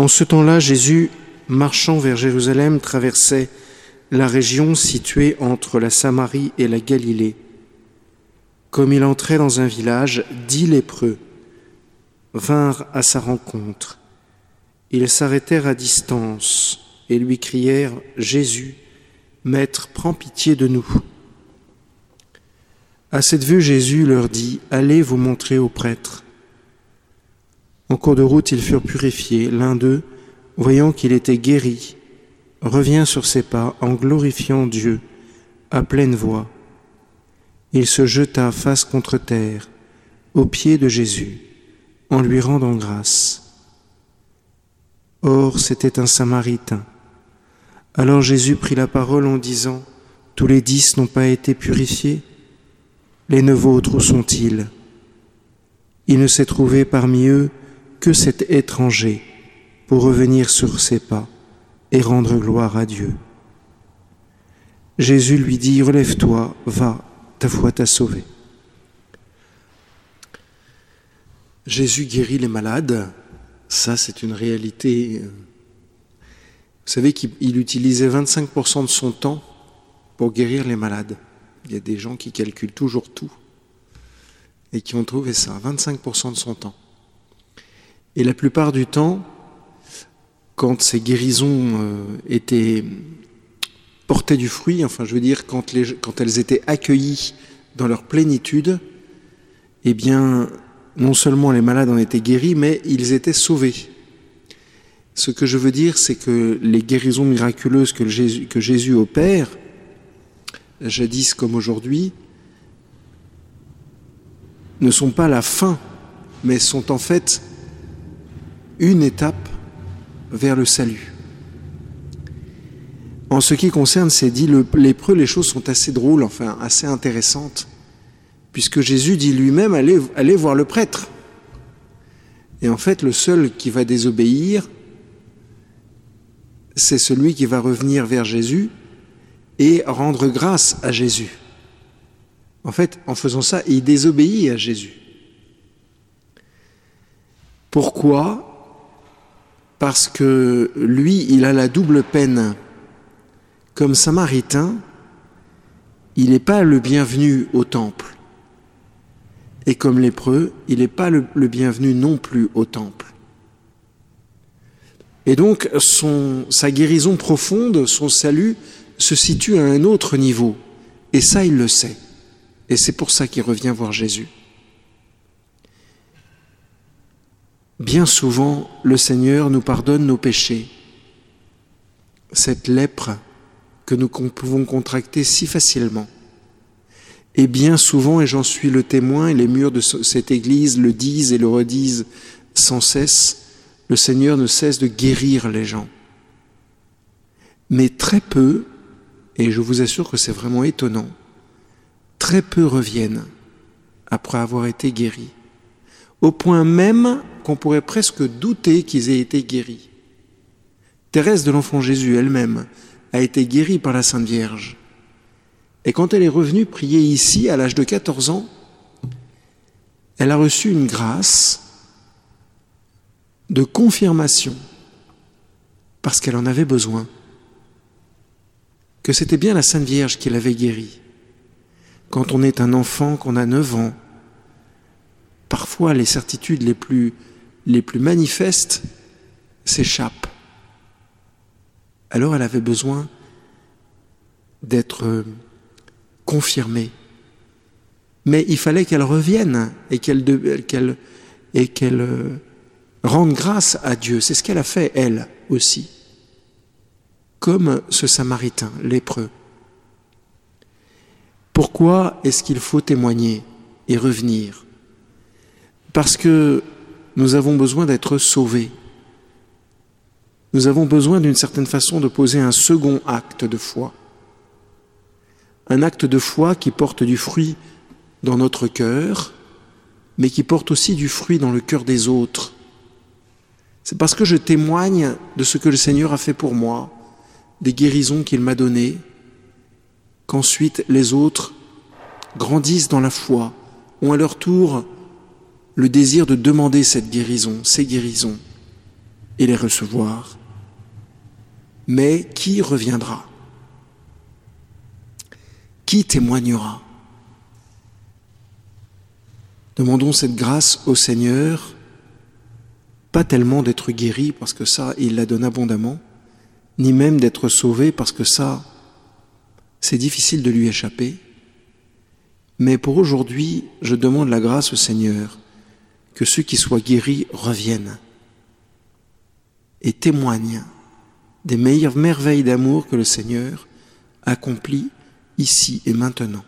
En ce temps-là, Jésus, marchant vers Jérusalem, traversait la région située entre la Samarie et la Galilée. Comme il entrait dans un village, dix lépreux vinrent à sa rencontre. Ils s'arrêtèrent à distance et lui crièrent Jésus, Maître, prends pitié de nous. À cette vue, Jésus leur dit Allez vous montrer aux prêtres. En cours de route, ils furent purifiés. L'un d'eux, voyant qu'il était guéri, revient sur ses pas en glorifiant Dieu à pleine voix. Il se jeta face contre terre aux pieds de Jésus en lui rendant grâce. Or, c'était un Samaritain. Alors Jésus prit la parole en disant, Tous les dix n'ont pas été purifiés? Les neuf autres, où sont-ils? Il ne s'est trouvé parmi eux que cet étranger pour revenir sur ses pas et rendre gloire à Dieu. Jésus lui dit, Relève-toi, va, ta foi t'a sauvé. Jésus guérit les malades, ça c'est une réalité. Vous savez qu'il utilisait 25% de son temps pour guérir les malades. Il y a des gens qui calculent toujours tout et qui ont trouvé ça, 25% de son temps. Et la plupart du temps, quand ces guérisons euh, étaient portaient du fruit, enfin je veux dire quand, les, quand elles étaient accueillies dans leur plénitude, eh bien non seulement les malades en étaient guéris, mais ils étaient sauvés. Ce que je veux dire, c'est que les guérisons miraculeuses que Jésus opère, jadis comme aujourd'hui, ne sont pas la fin, mais sont en fait une étape vers le salut. En ce qui concerne ces dix lépreux, les choses sont assez drôles, enfin assez intéressantes, puisque Jésus dit lui-même allez, allez voir le prêtre. Et en fait, le seul qui va désobéir, c'est celui qui va revenir vers Jésus et rendre grâce à Jésus. En fait, en faisant ça, il désobéit à Jésus. Pourquoi? Parce que lui, il a la double peine. Comme samaritain, il n'est pas le bienvenu au temple. Et comme lépreux, il n'est pas le, bienvenu non plus au temple. Et donc, sa guérison profonde, son salut, se situe à un autre niveau. Et ça, il le sait. Et c'est pour ça qu'il revient voir Jésus. Bien souvent, le Seigneur nous pardonne nos péchés. Cette lèpre que nous pouvons contracter si facilement. Et bien souvent, et j'en suis le témoin, et les murs de cette Église le disent et le redisent sans cesse, le Seigneur ne cesse de guérir les gens. Mais très peu, et je vous assure que c'est vraiment étonnant, très peu reviennent après avoir été guéris au point même qu'on pourrait presque douter qu'ils aient été guéris. Thérèse de l'Enfant Jésus elle-même a été guérie par la Sainte Vierge. Et quand elle est revenue prier ici, à l'âge de 14 ans, elle a reçu une grâce de confirmation, parce qu'elle en avait besoin, que c'était bien la Sainte Vierge qui l'avait guérie. Quand on est un enfant, qu'on a 9 ans, les certitudes les plus, les plus manifestes s'échappent. Alors elle avait besoin d'être confirmée. Mais il fallait qu'elle revienne et qu'elle et qu'elle euh, rende grâce à Dieu. C'est ce qu'elle a fait, elle aussi, comme ce Samaritain lépreux. Pourquoi est-ce qu'il faut témoigner et revenir? Parce que nous avons besoin d'être sauvés. Nous avons besoin d'une certaine façon de poser un second acte de foi. Un acte de foi qui porte du fruit dans notre cœur, mais qui porte aussi du fruit dans le cœur des autres. C'est parce que je témoigne de ce que le Seigneur a fait pour moi, des guérisons qu'il m'a données, qu'ensuite les autres grandissent dans la foi, ont à leur tour le désir de demander cette guérison, ces guérisons. et les recevoir. Mais qui reviendra? Qui témoignera? Demandons cette grâce au Seigneur, pas tellement d'être guéri parce que ça, il la donne abondamment, ni même d'être sauvé parce que ça, c'est difficile de lui échapper. Mais pour aujourd'hui, je demande la grâce au Seigneur que ceux qui soient guéris reviennent et témoignent des meilleures merveilles d'amour que le Seigneur accomplit ici et maintenant.